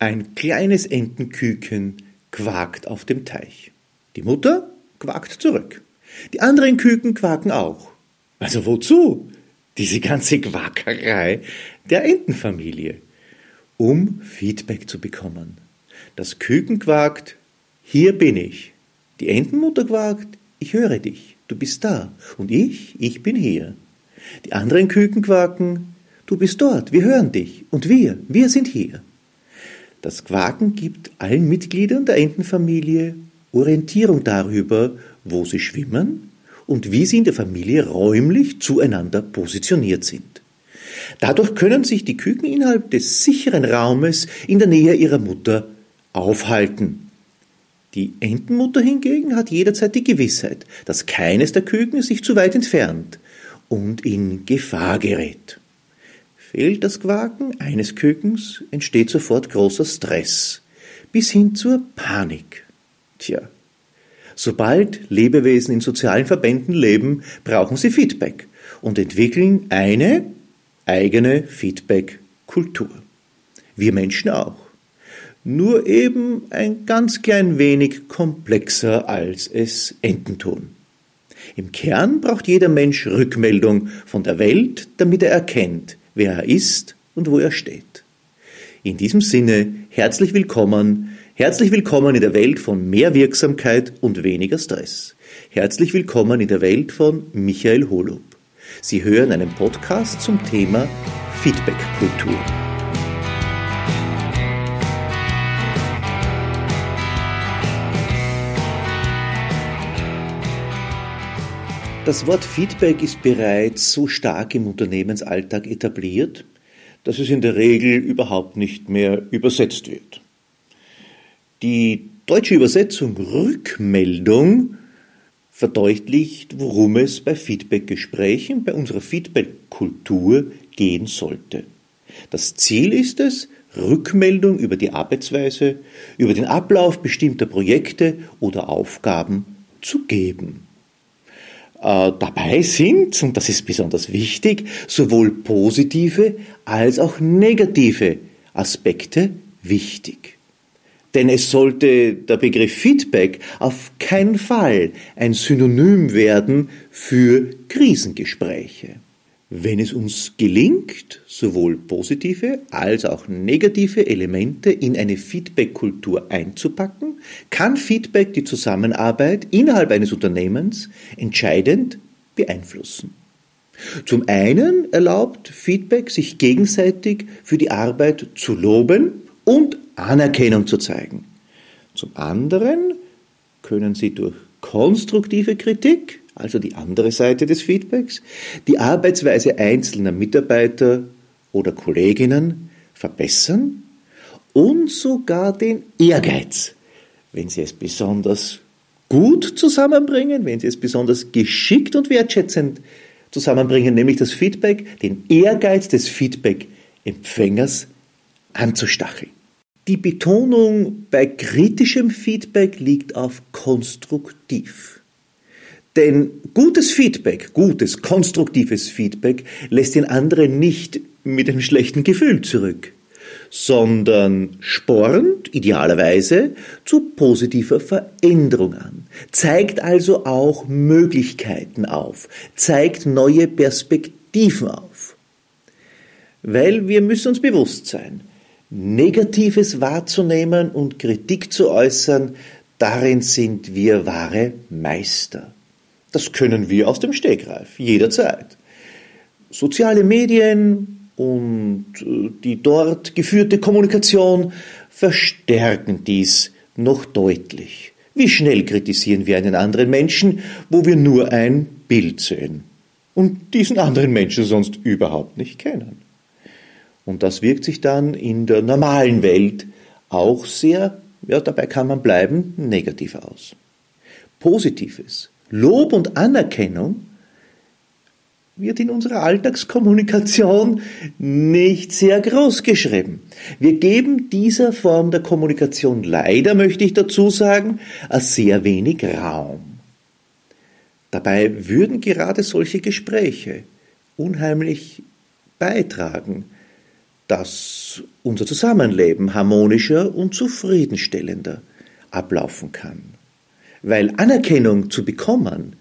Ein kleines Entenküken quakt auf dem Teich. Die Mutter quakt zurück. Die anderen Küken quaken auch. Also wozu? Diese ganze Quakerei der Entenfamilie. Um Feedback zu bekommen. Das Küken quakt, hier bin ich. Die Entenmutter quakt, ich höre dich, du bist da. Und ich, ich bin hier. Die anderen Küken quaken, du bist dort, wir hören dich. Und wir, wir sind hier. Das Quaken gibt allen Mitgliedern der Entenfamilie Orientierung darüber, wo sie schwimmen und wie sie in der Familie räumlich zueinander positioniert sind. Dadurch können sich die Küken innerhalb des sicheren Raumes in der Nähe ihrer Mutter aufhalten. Die Entenmutter hingegen hat jederzeit die Gewissheit, dass keines der Küken sich zu weit entfernt und in Gefahr gerät. Fehlt das Quaken eines Kükens, entsteht sofort großer Stress, bis hin zur Panik. Tja, sobald Lebewesen in sozialen Verbänden leben, brauchen sie Feedback und entwickeln eine eigene Feedback-Kultur. Wir Menschen auch. Nur eben ein ganz klein wenig komplexer, als es Enten tun. Im Kern braucht jeder Mensch Rückmeldung von der Welt, damit er erkennt, wer er ist und wo er steht. In diesem Sinne herzlich willkommen, herzlich willkommen in der Welt von mehr Wirksamkeit und weniger Stress. Herzlich willkommen in der Welt von Michael Holub. Sie hören einen Podcast zum Thema Feedback-Kultur. Das Wort Feedback ist bereits so stark im Unternehmensalltag etabliert, dass es in der Regel überhaupt nicht mehr übersetzt wird. Die deutsche Übersetzung Rückmeldung verdeutlicht, worum es bei Feedbackgesprächen, bei unserer Feedbackkultur gehen sollte. Das Ziel ist es, Rückmeldung über die Arbeitsweise, über den Ablauf bestimmter Projekte oder Aufgaben zu geben. Äh, dabei sind, und das ist besonders wichtig, sowohl positive als auch negative Aspekte wichtig. Denn es sollte der Begriff Feedback auf keinen Fall ein Synonym werden für Krisengespräche. Wenn es uns gelingt, sowohl positive als auch negative Elemente in eine Feedback-Kultur einzupacken, kann Feedback die Zusammenarbeit innerhalb eines Unternehmens entscheidend beeinflussen. Zum einen erlaubt Feedback, sich gegenseitig für die Arbeit zu loben und Anerkennung zu zeigen. Zum anderen können sie durch konstruktive Kritik also die andere Seite des Feedbacks, die Arbeitsweise einzelner Mitarbeiter oder Kolleginnen verbessern und sogar den Ehrgeiz, wenn sie es besonders gut zusammenbringen, wenn sie es besonders geschickt und wertschätzend zusammenbringen, nämlich das Feedback, den Ehrgeiz des Feedback-Empfängers anzustacheln. Die Betonung bei kritischem Feedback liegt auf konstruktiv. Denn gutes Feedback, gutes, konstruktives Feedback lässt den anderen nicht mit einem schlechten Gefühl zurück, sondern spornt idealerweise zu positiver Veränderung an, zeigt also auch Möglichkeiten auf, zeigt neue Perspektiven auf. Weil wir müssen uns bewusst sein, Negatives wahrzunehmen und Kritik zu äußern, darin sind wir wahre Meister. Das können wir aus dem Stegreif, jederzeit. Soziale Medien und äh, die dort geführte Kommunikation verstärken dies noch deutlich. Wie schnell kritisieren wir einen anderen Menschen, wo wir nur ein Bild sehen und diesen anderen Menschen sonst überhaupt nicht kennen. Und das wirkt sich dann in der normalen Welt auch sehr, ja, dabei kann man bleiben, negativ aus. Positives, Lob und Anerkennung wird in unserer Alltagskommunikation nicht sehr groß geschrieben. Wir geben dieser Form der Kommunikation leider, möchte ich dazu sagen, sehr wenig Raum. Dabei würden gerade solche Gespräche unheimlich beitragen, dass unser Zusammenleben harmonischer und zufriedenstellender ablaufen kann. Weil Anerkennung zu bekommen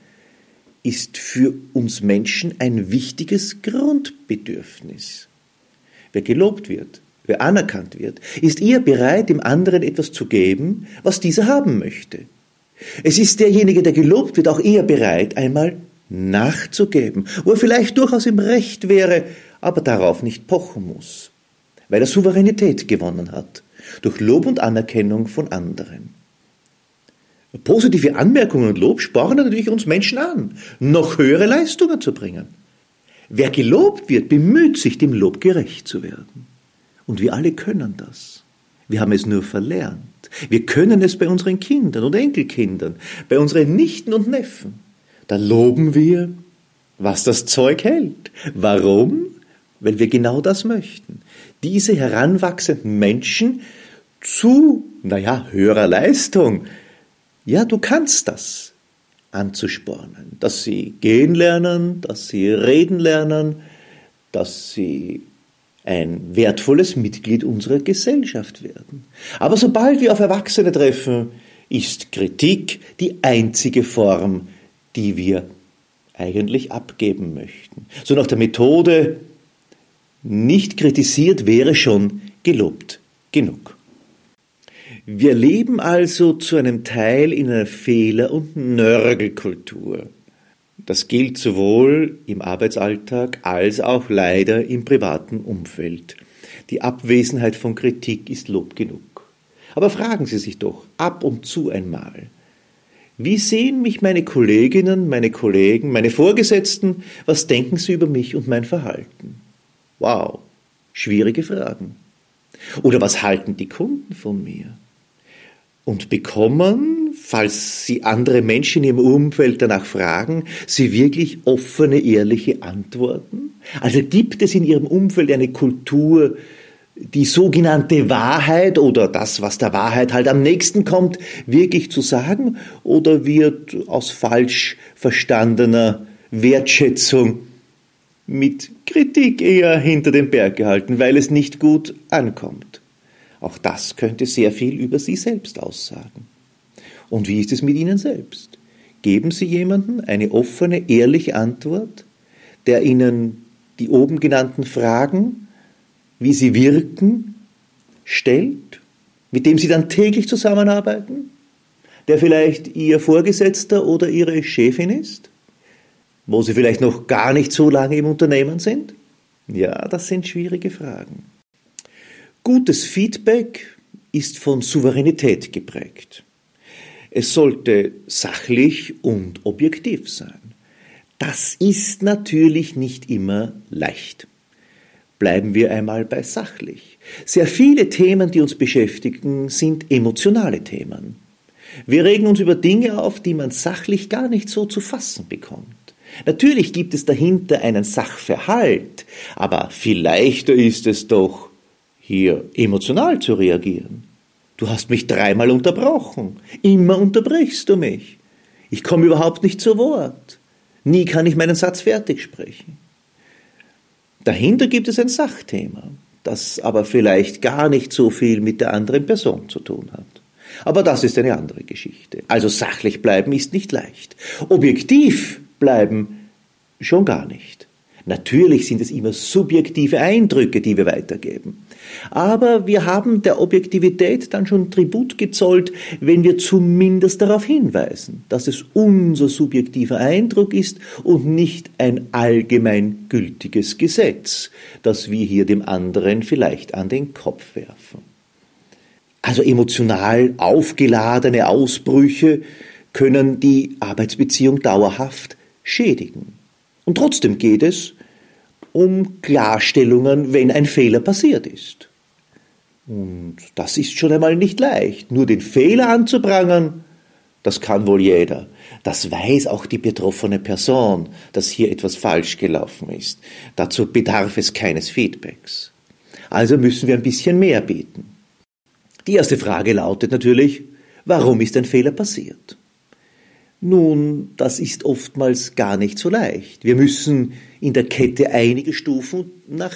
ist für uns Menschen ein wichtiges Grundbedürfnis. Wer gelobt wird, wer anerkannt wird, ist eher bereit, dem anderen etwas zu geben, was dieser haben möchte. Es ist derjenige, der gelobt wird, auch eher bereit, einmal nachzugeben, wo er vielleicht durchaus im Recht wäre, aber darauf nicht pochen muss, weil er Souveränität gewonnen hat, durch Lob und Anerkennung von anderen. Positive Anmerkungen und Lob spornen natürlich uns Menschen an, noch höhere Leistungen zu bringen. Wer gelobt wird, bemüht sich, dem Lob gerecht zu werden. Und wir alle können das. Wir haben es nur verlernt. Wir können es bei unseren Kindern und Enkelkindern, bei unseren Nichten und Neffen. Da loben wir, was das Zeug hält. Warum? Weil wir genau das möchten. Diese heranwachsenden Menschen zu, naja, höherer Leistung ja, du kannst das anzuspornen, dass sie gehen lernen, dass sie reden lernen, dass sie ein wertvolles Mitglied unserer Gesellschaft werden. Aber sobald wir auf Erwachsene treffen, ist Kritik die einzige Form, die wir eigentlich abgeben möchten. So nach der Methode, nicht kritisiert wäre schon gelobt genug. Wir leben also zu einem Teil in einer Fehler- und Nörgelkultur. Das gilt sowohl im Arbeitsalltag als auch leider im privaten Umfeld. Die Abwesenheit von Kritik ist Lob genug. Aber fragen Sie sich doch ab und zu einmal, wie sehen mich meine Kolleginnen, meine Kollegen, meine Vorgesetzten? Was denken sie über mich und mein Verhalten? Wow, schwierige Fragen. Oder was halten die Kunden von mir? Und bekommen, falls Sie andere Menschen Ihrem Umfeld danach fragen, Sie wirklich offene, ehrliche Antworten? Also gibt es in Ihrem Umfeld eine Kultur, die sogenannte Wahrheit oder das, was der Wahrheit halt am nächsten kommt, wirklich zu sagen? Oder wird aus falsch verstandener Wertschätzung mit Kritik eher hinter den Berg gehalten, weil es nicht gut ankommt? Auch das könnte sehr viel über Sie selbst aussagen. Und wie ist es mit Ihnen selbst? Geben Sie jemandem eine offene, ehrliche Antwort, der Ihnen die oben genannten Fragen, wie sie wirken, stellt, mit dem Sie dann täglich zusammenarbeiten, der vielleicht Ihr Vorgesetzter oder Ihre Chefin ist, wo Sie vielleicht noch gar nicht so lange im Unternehmen sind? Ja, das sind schwierige Fragen. Gutes Feedback ist von Souveränität geprägt. Es sollte sachlich und objektiv sein. Das ist natürlich nicht immer leicht. Bleiben wir einmal bei sachlich. Sehr viele Themen, die uns beschäftigen, sind emotionale Themen. Wir regen uns über Dinge auf, die man sachlich gar nicht so zu fassen bekommt. Natürlich gibt es dahinter einen Sachverhalt, aber viel leichter ist es doch, hier emotional zu reagieren. Du hast mich dreimal unterbrochen. Immer unterbrichst du mich. Ich komme überhaupt nicht zu Wort. Nie kann ich meinen Satz fertig sprechen. Dahinter gibt es ein Sachthema, das aber vielleicht gar nicht so viel mit der anderen Person zu tun hat. Aber das ist eine andere Geschichte. Also sachlich bleiben ist nicht leicht. Objektiv bleiben schon gar nicht. Natürlich sind es immer subjektive Eindrücke, die wir weitergeben. Aber wir haben der Objektivität dann schon Tribut gezollt, wenn wir zumindest darauf hinweisen, dass es unser subjektiver Eindruck ist und nicht ein allgemein gültiges Gesetz, das wir hier dem anderen vielleicht an den Kopf werfen. Also emotional aufgeladene Ausbrüche können die Arbeitsbeziehung dauerhaft schädigen. Und trotzdem geht es um Klarstellungen, wenn ein Fehler passiert ist. Und das ist schon einmal nicht leicht. Nur den Fehler anzuprangern, das kann wohl jeder. Das weiß auch die betroffene Person, dass hier etwas falsch gelaufen ist. Dazu bedarf es keines Feedbacks. Also müssen wir ein bisschen mehr bieten. Die erste Frage lautet natürlich, warum ist ein Fehler passiert? Nun, das ist oftmals gar nicht so leicht. Wir müssen in der Kette einige Stufen nach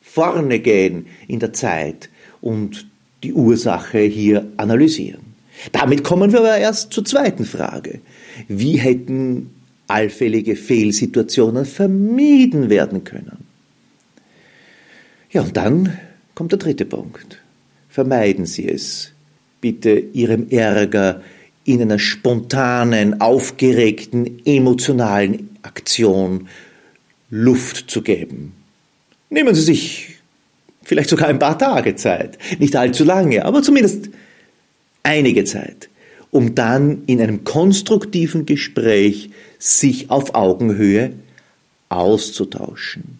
vorne gehen in der Zeit und die Ursache hier analysieren. Damit kommen wir aber erst zur zweiten Frage. Wie hätten allfällige Fehlsituationen vermieden werden können? Ja, und dann kommt der dritte Punkt. Vermeiden Sie es, bitte Ihrem Ärger in einer spontanen, aufgeregten, emotionalen Aktion Luft zu geben. Nehmen Sie sich vielleicht sogar ein paar Tage Zeit, nicht allzu lange, aber zumindest einige Zeit, um dann in einem konstruktiven Gespräch sich auf Augenhöhe auszutauschen.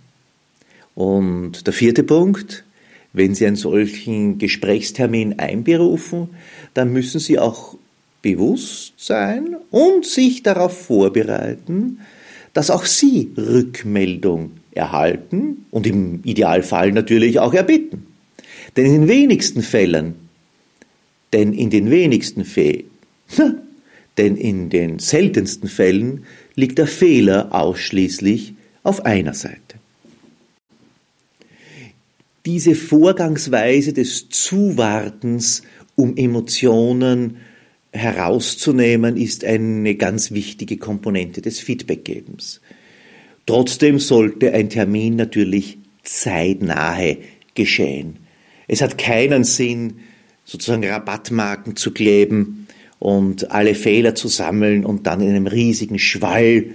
Und der vierte Punkt, wenn Sie einen solchen Gesprächstermin einberufen, dann müssen Sie auch bewusst sein und sich darauf vorbereiten, dass auch Sie Rückmeldung erhalten und im Idealfall natürlich auch erbitten. Denn in den wenigsten Fällen, denn in den wenigsten Fällen, denn in den seltensten Fällen liegt der Fehler ausschließlich auf einer Seite. Diese Vorgangsweise des Zuwartens, um Emotionen herauszunehmen, ist eine ganz wichtige Komponente des Feedbackgebens. Trotzdem sollte ein Termin natürlich zeitnahe geschehen. Es hat keinen Sinn, sozusagen Rabattmarken zu kleben und alle Fehler zu sammeln und dann in einem riesigen Schwall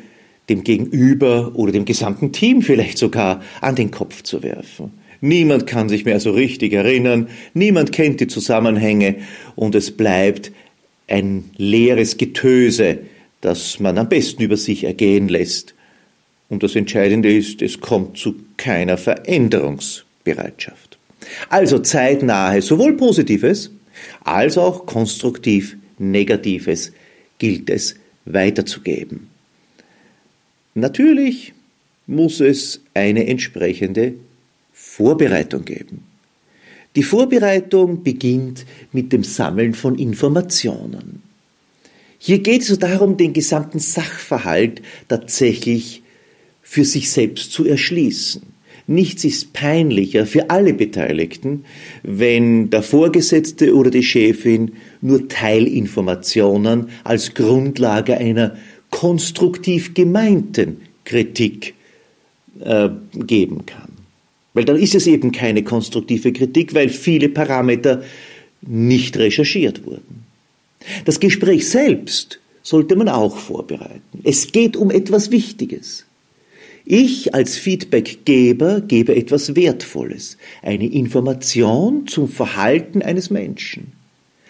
dem Gegenüber oder dem gesamten Team vielleicht sogar an den Kopf zu werfen. Niemand kann sich mehr so richtig erinnern, niemand kennt die Zusammenhänge und es bleibt ein leeres Getöse, das man am besten über sich ergehen lässt. Und das Entscheidende ist, es kommt zu keiner Veränderungsbereitschaft. Also zeitnahe sowohl Positives als auch konstruktiv Negatives gilt es weiterzugeben. Natürlich muss es eine entsprechende Vorbereitung geben. Die Vorbereitung beginnt mit dem Sammeln von Informationen. Hier geht es darum, den gesamten Sachverhalt tatsächlich für sich selbst zu erschließen. Nichts ist peinlicher für alle Beteiligten, wenn der Vorgesetzte oder die Chefin nur Teilinformationen als Grundlage einer konstruktiv gemeinten Kritik äh, geben kann. Weil dann ist es eben keine konstruktive Kritik, weil viele Parameter nicht recherchiert wurden. Das Gespräch selbst sollte man auch vorbereiten. Es geht um etwas Wichtiges. Ich als Feedbackgeber gebe etwas Wertvolles, eine Information zum Verhalten eines Menschen.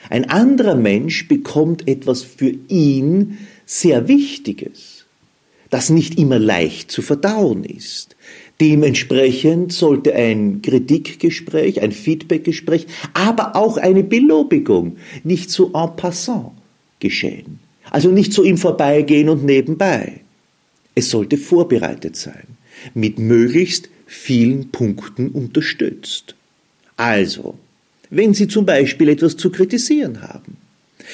Ein anderer Mensch bekommt etwas für ihn sehr Wichtiges, das nicht immer leicht zu verdauen ist. Dementsprechend sollte ein Kritikgespräch, ein Feedbackgespräch, aber auch eine Belobigung nicht so en passant geschehen. Also nicht so im Vorbeigehen und nebenbei. Es sollte vorbereitet sein, mit möglichst vielen Punkten unterstützt. Also, wenn Sie zum Beispiel etwas zu kritisieren haben,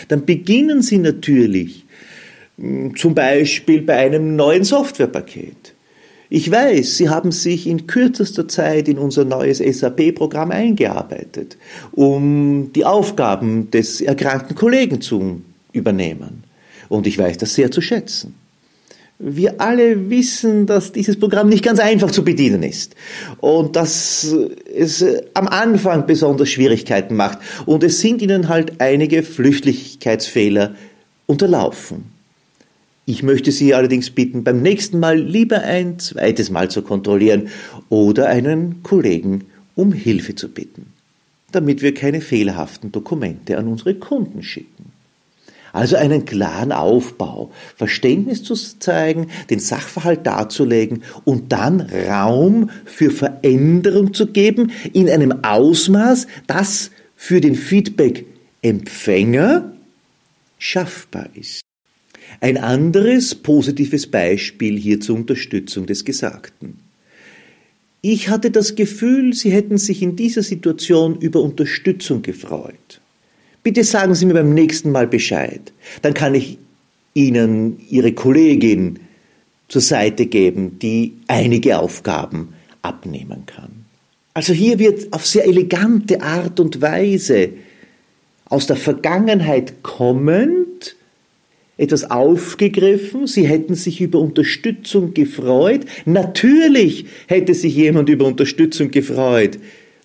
dann beginnen Sie natürlich hm, zum Beispiel bei einem neuen Softwarepaket ich weiß, Sie haben sich in kürzester Zeit in unser neues SAP-Programm eingearbeitet, um die Aufgaben des erkrankten Kollegen zu übernehmen. Und ich weiß das sehr zu schätzen. Wir alle wissen, dass dieses Programm nicht ganz einfach zu bedienen ist und dass es am Anfang besonders Schwierigkeiten macht und es sind Ihnen halt einige Flüchtigkeitsfehler unterlaufen. Ich möchte Sie allerdings bitten, beim nächsten Mal lieber ein zweites Mal zu kontrollieren oder einen Kollegen um Hilfe zu bitten, damit wir keine fehlerhaften Dokumente an unsere Kunden schicken. Also einen klaren Aufbau, Verständnis zu zeigen, den Sachverhalt darzulegen und dann Raum für Veränderung zu geben in einem Ausmaß, das für den Feedback-Empfänger schaffbar ist. Ein anderes positives Beispiel hier zur Unterstützung des Gesagten. Ich hatte das Gefühl, Sie hätten sich in dieser Situation über Unterstützung gefreut. Bitte sagen Sie mir beim nächsten Mal Bescheid. Dann kann ich Ihnen Ihre Kollegin zur Seite geben, die einige Aufgaben abnehmen kann. Also hier wird auf sehr elegante Art und Weise aus der Vergangenheit kommend etwas aufgegriffen, sie hätten sich über Unterstützung gefreut. Natürlich hätte sich jemand über Unterstützung gefreut.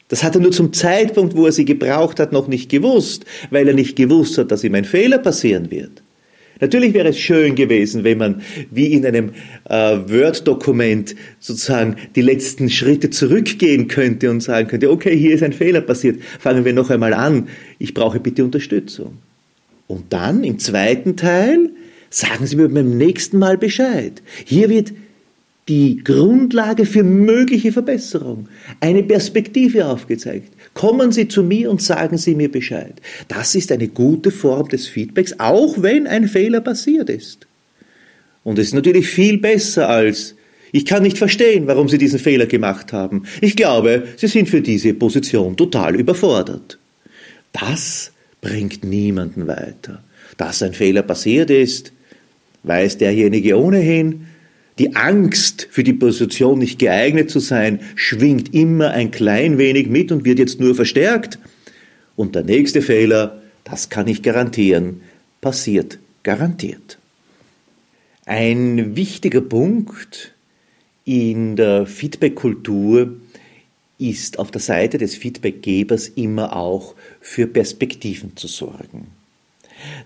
Das hat er nur zum Zeitpunkt, wo er sie gebraucht hat, noch nicht gewusst, weil er nicht gewusst hat, dass ihm ein Fehler passieren wird. Natürlich wäre es schön gewesen, wenn man wie in einem äh, Word-Dokument sozusagen die letzten Schritte zurückgehen könnte und sagen könnte, okay, hier ist ein Fehler passiert, fangen wir noch einmal an, ich brauche bitte Unterstützung. Und dann im zweiten Teil sagen Sie mir beim nächsten Mal Bescheid. Hier wird die Grundlage für mögliche Verbesserung, eine Perspektive aufgezeigt. Kommen Sie zu mir und sagen Sie mir Bescheid. Das ist eine gute Form des Feedbacks, auch wenn ein Fehler passiert ist. Und es ist natürlich viel besser als ich kann nicht verstehen, warum Sie diesen Fehler gemacht haben. Ich glaube, Sie sind für diese Position total überfordert. Das bringt niemanden weiter. Dass ein Fehler passiert ist, weiß derjenige ohnehin. Die Angst, für die Position nicht geeignet zu sein, schwingt immer ein klein wenig mit und wird jetzt nur verstärkt. Und der nächste Fehler, das kann ich garantieren, passiert garantiert. Ein wichtiger Punkt in der Feedback-Kultur ist auf der Seite des Feedbackgebers immer auch für Perspektiven zu sorgen.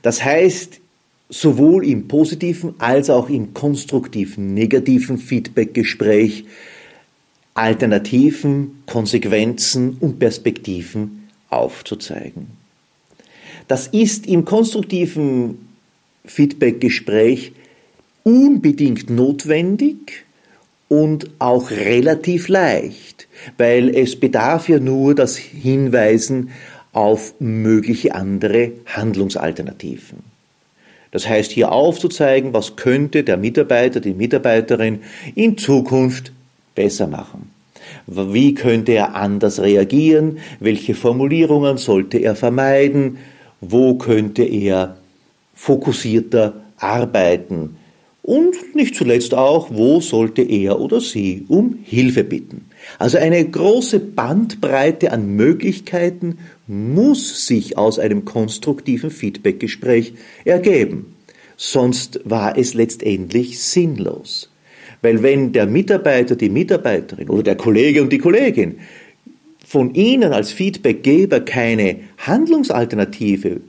Das heißt, sowohl im positiven als auch im konstruktiven, negativen Feedbackgespräch Alternativen, Konsequenzen und Perspektiven aufzuzeigen. Das ist im konstruktiven Feedbackgespräch unbedingt notwendig, und auch relativ leicht, weil es bedarf ja nur das Hinweisen auf mögliche andere Handlungsalternativen. Das heißt, hier aufzuzeigen, was könnte der Mitarbeiter, die Mitarbeiterin in Zukunft besser machen. Wie könnte er anders reagieren? Welche Formulierungen sollte er vermeiden? Wo könnte er fokussierter arbeiten? Und nicht zuletzt auch, wo sollte er oder sie um Hilfe bitten. Also eine große Bandbreite an Möglichkeiten muss sich aus einem konstruktiven Feedbackgespräch ergeben. Sonst war es letztendlich sinnlos. Weil wenn der Mitarbeiter, die Mitarbeiterin oder der Kollege und die Kollegin von Ihnen als Feedbackgeber keine Handlungsalternative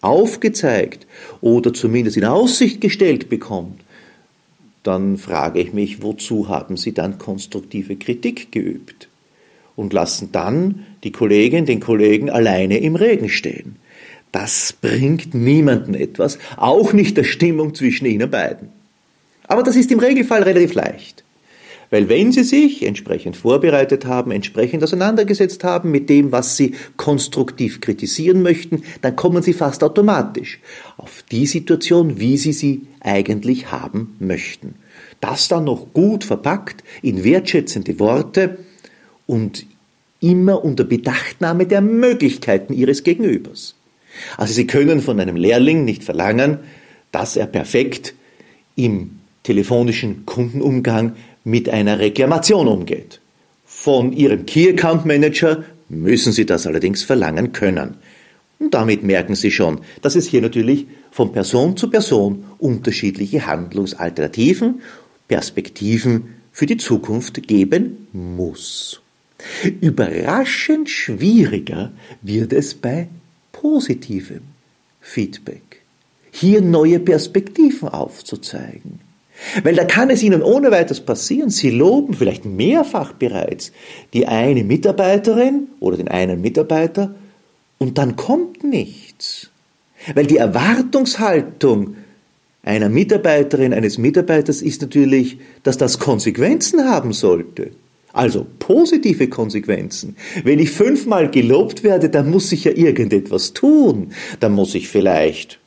aufgezeigt oder zumindest in Aussicht gestellt bekommt, dann frage ich mich, wozu haben Sie dann konstruktive Kritik geübt? Und lassen dann die Kollegin, den Kollegen alleine im Regen stehen. Das bringt niemanden etwas, auch nicht der Stimmung zwischen Ihnen beiden. Aber das ist im Regelfall relativ leicht. Weil wenn Sie sich entsprechend vorbereitet haben, entsprechend auseinandergesetzt haben mit dem, was Sie konstruktiv kritisieren möchten, dann kommen Sie fast automatisch auf die Situation, wie Sie sie eigentlich haben möchten. Das dann noch gut verpackt in wertschätzende Worte und immer unter Bedachtnahme der Möglichkeiten Ihres Gegenübers. Also Sie können von einem Lehrling nicht verlangen, dass er perfekt im telefonischen Kundenumgang mit einer Reklamation umgeht. Von Ihrem Key Account Manager müssen Sie das allerdings verlangen können. Und damit merken Sie schon, dass es hier natürlich von Person zu Person unterschiedliche Handlungsalternativen, Perspektiven für die Zukunft geben muss. Überraschend schwieriger wird es bei positivem Feedback. Hier neue Perspektiven aufzuzeigen. Weil da kann es Ihnen ohne weiteres passieren, Sie loben vielleicht mehrfach bereits die eine Mitarbeiterin oder den einen Mitarbeiter und dann kommt nichts. Weil die Erwartungshaltung einer Mitarbeiterin, eines Mitarbeiters ist natürlich, dass das Konsequenzen haben sollte. Also positive Konsequenzen. Wenn ich fünfmal gelobt werde, dann muss ich ja irgendetwas tun. Dann muss ich vielleicht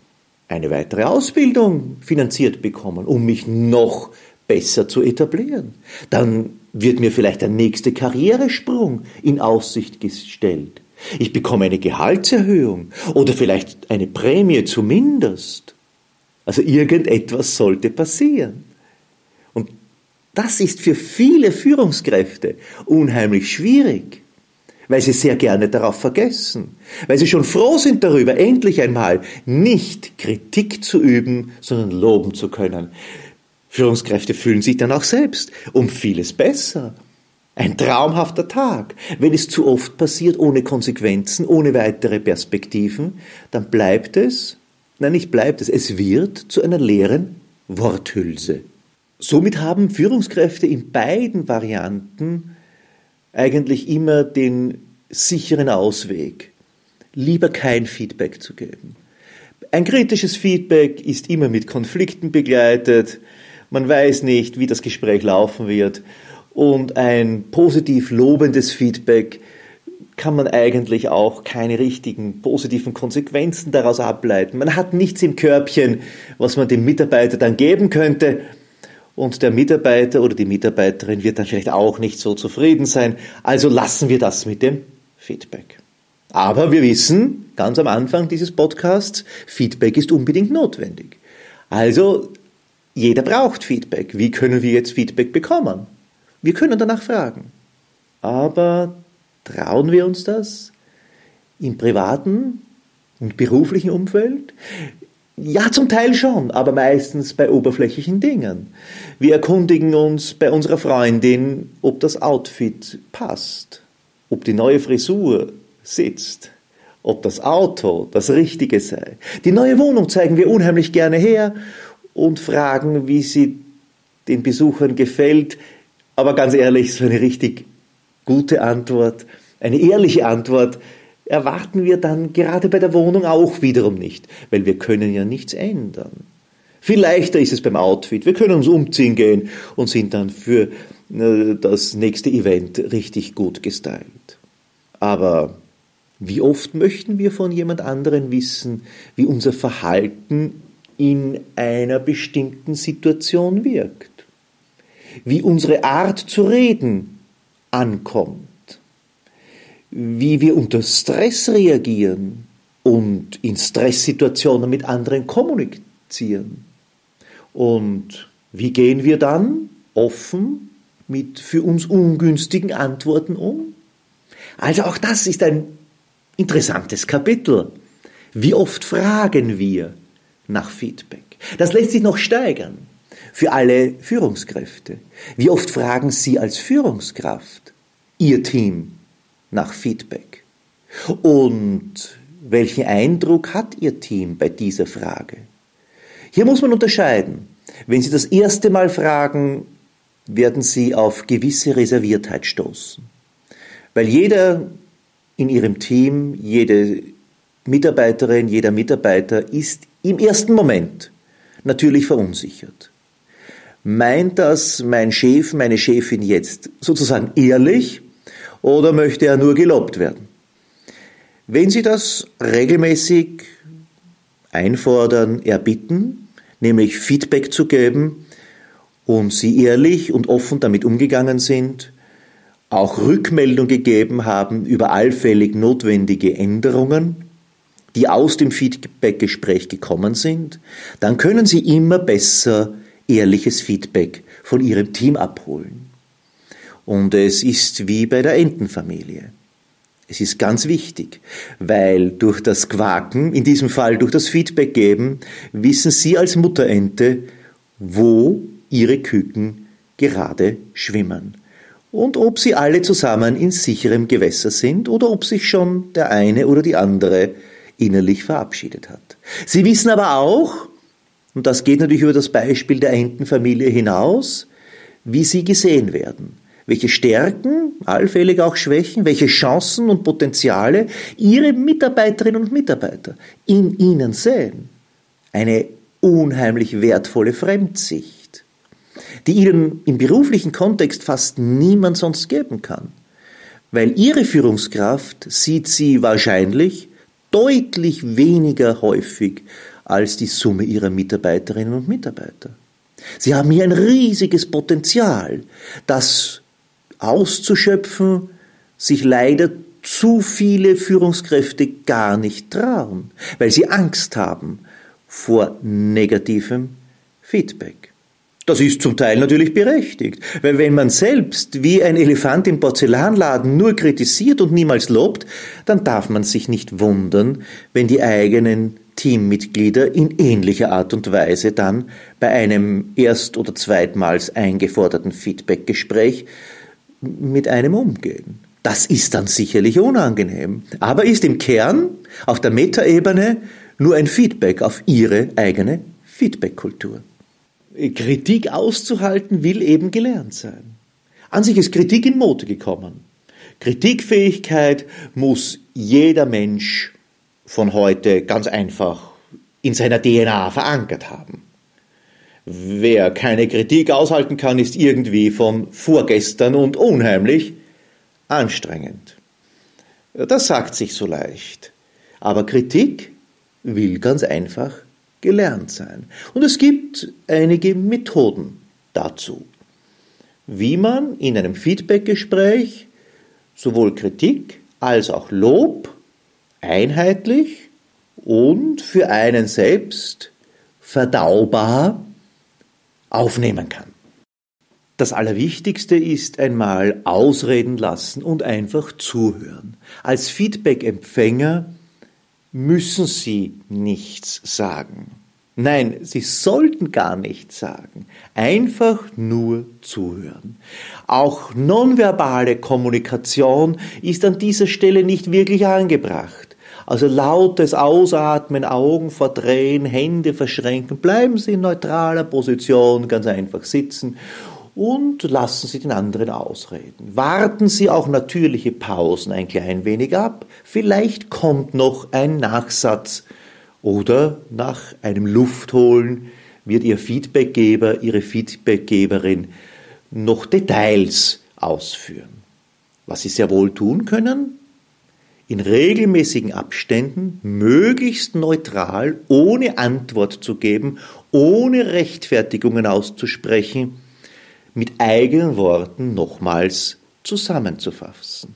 eine weitere Ausbildung finanziert bekommen, um mich noch besser zu etablieren. Dann wird mir vielleicht der nächste Karrieresprung in Aussicht gestellt. Ich bekomme eine Gehaltserhöhung oder vielleicht eine Prämie zumindest. Also irgendetwas sollte passieren. Und das ist für viele Führungskräfte unheimlich schwierig. Weil sie sehr gerne darauf vergessen, weil sie schon froh sind darüber, endlich einmal nicht Kritik zu üben, sondern loben zu können. Führungskräfte fühlen sich dann auch selbst um vieles besser. Ein traumhafter Tag. Wenn es zu oft passiert, ohne Konsequenzen, ohne weitere Perspektiven, dann bleibt es, nein, nicht bleibt es, es wird zu einer leeren Worthülse. Somit haben Führungskräfte in beiden Varianten eigentlich immer den sicheren Ausweg, lieber kein Feedback zu geben. Ein kritisches Feedback ist immer mit Konflikten begleitet, man weiß nicht, wie das Gespräch laufen wird und ein positiv lobendes Feedback kann man eigentlich auch keine richtigen positiven Konsequenzen daraus ableiten. Man hat nichts im Körbchen, was man dem Mitarbeiter dann geben könnte. Und der Mitarbeiter oder die Mitarbeiterin wird dann vielleicht auch nicht so zufrieden sein. Also lassen wir das mit dem Feedback. Aber wir wissen ganz am Anfang dieses Podcasts, Feedback ist unbedingt notwendig. Also jeder braucht Feedback. Wie können wir jetzt Feedback bekommen? Wir können danach fragen. Aber trauen wir uns das im privaten und beruflichen Umfeld? Ja, zum Teil schon, aber meistens bei oberflächlichen Dingen. Wir erkundigen uns bei unserer Freundin, ob das Outfit passt, ob die neue Frisur sitzt, ob das Auto das Richtige sei. Die neue Wohnung zeigen wir unheimlich gerne her und fragen, wie sie den Besuchern gefällt. Aber ganz ehrlich, so eine richtig gute Antwort, eine ehrliche Antwort erwarten wir dann gerade bei der Wohnung auch wiederum nicht, weil wir können ja nichts ändern. Viel leichter ist es beim Outfit. Wir können uns umziehen gehen und sind dann für äh, das nächste Event richtig gut gestylt. Aber wie oft möchten wir von jemand anderen wissen, wie unser Verhalten in einer bestimmten Situation wirkt, wie unsere Art zu reden ankommt, wie wir unter Stress reagieren und in Stresssituationen mit anderen kommunizieren. Und wie gehen wir dann offen mit für uns ungünstigen Antworten um? Also auch das ist ein interessantes Kapitel. Wie oft fragen wir, nach Feedback. Das lässt sich noch steigern für alle Führungskräfte. Wie oft fragen Sie als Führungskraft Ihr Team nach Feedback? Und welchen Eindruck hat Ihr Team bei dieser Frage? Hier muss man unterscheiden. Wenn Sie das erste Mal fragen, werden Sie auf gewisse Reserviertheit stoßen. Weil jeder in Ihrem Team, jede Mitarbeiterin, jeder Mitarbeiter ist im ersten Moment natürlich verunsichert. Meint das mein Chef, meine Chefin jetzt sozusagen ehrlich oder möchte er nur gelobt werden? Wenn Sie das regelmäßig einfordern, erbitten, nämlich Feedback zu geben und Sie ehrlich und offen damit umgegangen sind, auch Rückmeldung gegeben haben über allfällig notwendige Änderungen, die aus dem Feedback-Gespräch gekommen sind, dann können Sie immer besser ehrliches Feedback von Ihrem Team abholen. Und es ist wie bei der Entenfamilie. Es ist ganz wichtig, weil durch das Quaken, in diesem Fall durch das Feedback geben, wissen Sie als Mutterente, wo Ihre Küken gerade schwimmen. Und ob sie alle zusammen in sicherem Gewässer sind oder ob sich schon der eine oder die andere innerlich verabschiedet hat. Sie wissen aber auch, und das geht natürlich über das Beispiel der Entenfamilie hinaus, wie sie gesehen werden, welche Stärken, allfällig auch Schwächen, welche Chancen und Potenziale ihre Mitarbeiterinnen und Mitarbeiter in ihnen sehen. Eine unheimlich wertvolle Fremdsicht, die ihnen im beruflichen Kontext fast niemand sonst geben kann. Weil ihre Führungskraft sieht sie wahrscheinlich deutlich weniger häufig als die Summe ihrer Mitarbeiterinnen und Mitarbeiter. Sie haben hier ein riesiges Potenzial, das auszuschöpfen sich leider zu viele Führungskräfte gar nicht trauen, weil sie Angst haben vor negativem Feedback. Das ist zum Teil natürlich berechtigt, weil wenn man selbst wie ein Elefant im Porzellanladen nur kritisiert und niemals lobt, dann darf man sich nicht wundern, wenn die eigenen Teammitglieder in ähnlicher Art und Weise dann bei einem erst- oder zweitmals eingeforderten Feedbackgespräch mit einem umgehen. Das ist dann sicherlich unangenehm, aber ist im Kern auf der Metaebene nur ein Feedback auf ihre eigene Feedbackkultur. Kritik auszuhalten will eben gelernt sein. An sich ist Kritik in Mode gekommen. Kritikfähigkeit muss jeder Mensch von heute ganz einfach in seiner DNA verankert haben. Wer keine Kritik aushalten kann, ist irgendwie von vorgestern und unheimlich anstrengend. Das sagt sich so leicht. Aber Kritik will ganz einfach gelernt sein. Und es gibt einige Methoden dazu, wie man in einem Feedbackgespräch sowohl Kritik als auch Lob einheitlich und für einen selbst verdaubar aufnehmen kann. Das Allerwichtigste ist einmal ausreden lassen und einfach zuhören. Als Feedback-Empfänger müssen Sie nichts sagen. Nein, Sie sollten gar nichts sagen. Einfach nur zuhören. Auch nonverbale Kommunikation ist an dieser Stelle nicht wirklich angebracht. Also lautes Ausatmen, Augen verdrehen, Hände verschränken, bleiben Sie in neutraler Position, ganz einfach sitzen und lassen Sie den anderen ausreden. Warten Sie auch natürliche Pausen ein klein wenig ab. Vielleicht kommt noch ein Nachsatz oder nach einem Luftholen wird Ihr Feedbackgeber, Ihre Feedbackgeberin noch Details ausführen. Was Sie sehr wohl tun können, in regelmäßigen Abständen, möglichst neutral, ohne Antwort zu geben, ohne Rechtfertigungen auszusprechen, mit eigenen Worten nochmals zusammenzufassen.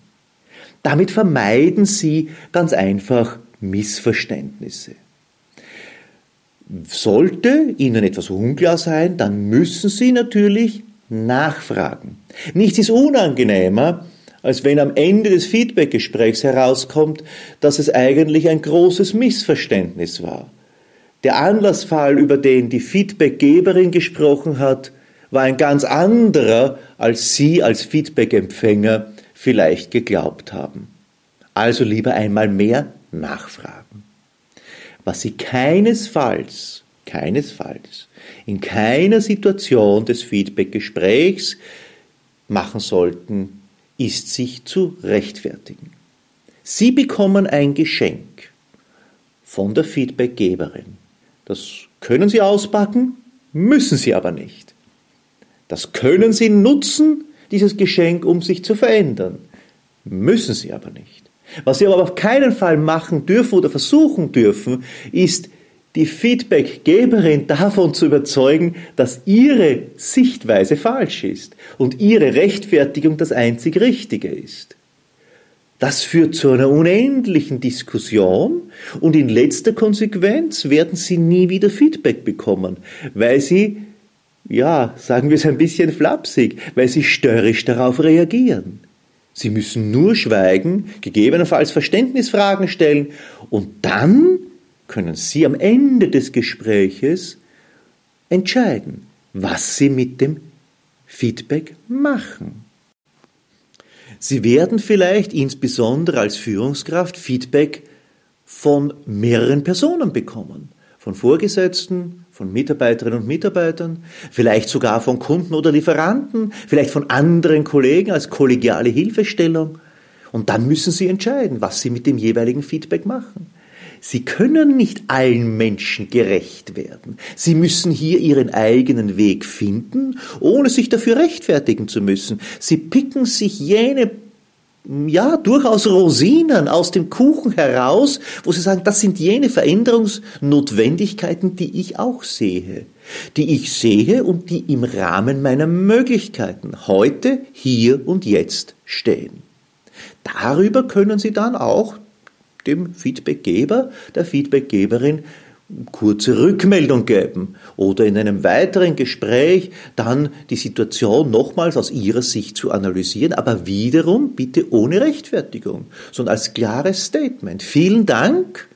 Damit vermeiden Sie ganz einfach Missverständnisse. Sollte Ihnen etwas unklar sein, dann müssen Sie natürlich nachfragen. Nichts ist unangenehmer, als wenn am Ende des Feedbackgesprächs herauskommt, dass es eigentlich ein großes Missverständnis war. Der Anlassfall, über den die Feedbackgeberin gesprochen hat, war ein ganz anderer, als Sie als Feedbackempfänger vielleicht geglaubt haben. Also lieber einmal mehr nachfragen. Was Sie keinesfalls, keinesfalls in keiner Situation des Feedbackgesprächs machen sollten, ist sich zu rechtfertigen. Sie bekommen ein Geschenk von der Feedbackgeberin. Das können Sie auspacken, müssen Sie aber nicht. Das können Sie nutzen, dieses Geschenk, um sich zu verändern. Müssen Sie aber nicht. Was Sie aber auf keinen Fall machen dürfen oder versuchen dürfen, ist die Feedbackgeberin davon zu überzeugen, dass ihre Sichtweise falsch ist und ihre Rechtfertigung das einzig Richtige ist. Das führt zu einer unendlichen Diskussion und in letzter Konsequenz werden Sie nie wieder Feedback bekommen, weil Sie ja, sagen wir es ein bisschen flapsig, weil sie störrisch darauf reagieren. Sie müssen nur schweigen, gegebenenfalls Verständnisfragen stellen und dann können Sie am Ende des Gespräches entscheiden, was Sie mit dem Feedback machen. Sie werden vielleicht insbesondere als Führungskraft Feedback von mehreren Personen bekommen, von Vorgesetzten, von Mitarbeiterinnen und Mitarbeitern, vielleicht sogar von Kunden oder Lieferanten, vielleicht von anderen Kollegen als kollegiale Hilfestellung. Und dann müssen Sie entscheiden, was Sie mit dem jeweiligen Feedback machen. Sie können nicht allen Menschen gerecht werden. Sie müssen hier Ihren eigenen Weg finden, ohne sich dafür rechtfertigen zu müssen. Sie picken sich jene ja, durchaus Rosinen aus dem Kuchen heraus, wo sie sagen, das sind jene Veränderungsnotwendigkeiten, die ich auch sehe, die ich sehe und die im Rahmen meiner Möglichkeiten heute, hier und jetzt stehen. Darüber können Sie dann auch dem Feedbackgeber, der Feedbackgeberin kurze Rückmeldung geben oder in einem weiteren Gespräch dann die Situation nochmals aus Ihrer Sicht zu analysieren, aber wiederum bitte ohne Rechtfertigung, sondern als klares Statement. Vielen Dank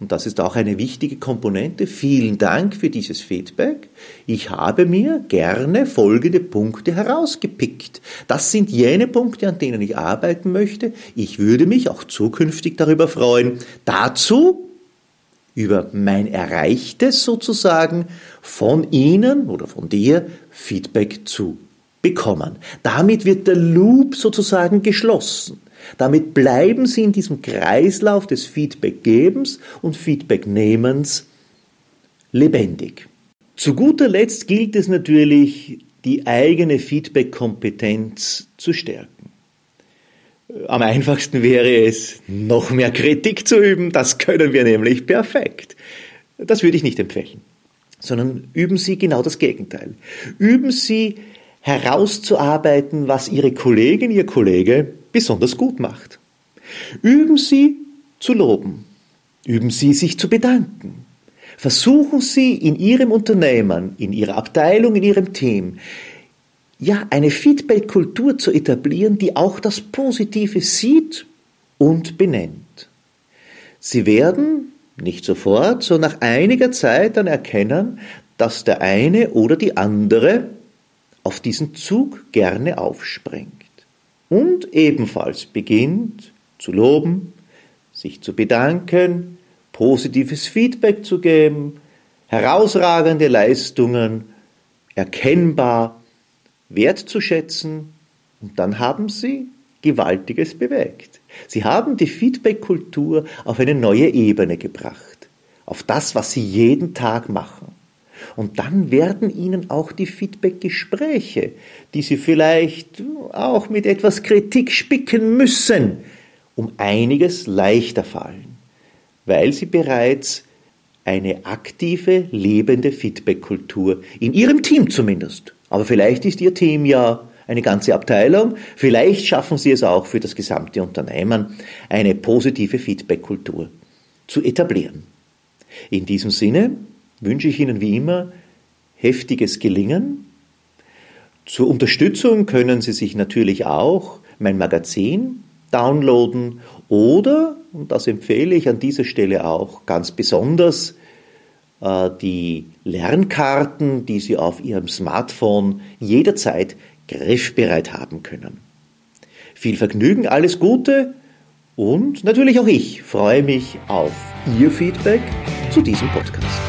und das ist auch eine wichtige Komponente. Vielen Dank für dieses Feedback. Ich habe mir gerne folgende Punkte herausgepickt. Das sind jene Punkte, an denen ich arbeiten möchte. Ich würde mich auch zukünftig darüber freuen, dazu über mein Erreichtes sozusagen von Ihnen oder von dir Feedback zu bekommen. Damit wird der Loop sozusagen geschlossen. Damit bleiben Sie in diesem Kreislauf des Feedbackgebens und Feedbacknehmens lebendig. Zu guter Letzt gilt es natürlich, die eigene Feedback-Kompetenz zu stärken. Am einfachsten wäre es, noch mehr Kritik zu üben. Das können wir nämlich perfekt. Das würde ich nicht empfehlen, sondern üben Sie genau das Gegenteil. Üben Sie herauszuarbeiten, was Ihre Kollegin, Ihr Kollege besonders gut macht. Üben Sie zu loben. Üben Sie sich zu bedanken. Versuchen Sie in Ihrem Unternehmen, in Ihrer Abteilung, in Ihrem Team, ja, eine Feedback-Kultur zu etablieren, die auch das Positive sieht und benennt. Sie werden nicht sofort, so nach einiger Zeit dann erkennen, dass der eine oder die andere auf diesen Zug gerne aufspringt und ebenfalls beginnt zu loben, sich zu bedanken, positives Feedback zu geben, herausragende Leistungen erkennbar wertzuschätzen und dann haben sie Gewaltiges bewegt. Sie haben die Feedback-Kultur auf eine neue Ebene gebracht, auf das, was sie jeden Tag machen. Und dann werden Ihnen auch die Feedback-Gespräche, die Sie vielleicht auch mit etwas Kritik spicken müssen, um einiges leichter fallen, weil Sie bereits eine aktive, lebende Feedback-Kultur in Ihrem Team zumindest. Aber vielleicht ist Ihr Team ja eine ganze Abteilung. Vielleicht schaffen Sie es auch für das gesamte Unternehmen, eine positive Feedback-Kultur zu etablieren. In diesem Sinne wünsche ich Ihnen wie immer heftiges Gelingen. Zur Unterstützung können Sie sich natürlich auch mein Magazin downloaden oder, und das empfehle ich an dieser Stelle auch ganz besonders, äh, die Lernkarten, die Sie auf Ihrem Smartphone jederzeit griffbereit haben können. Viel Vergnügen, alles Gute und natürlich auch ich freue mich auf Ihr Feedback zu diesem Podcast.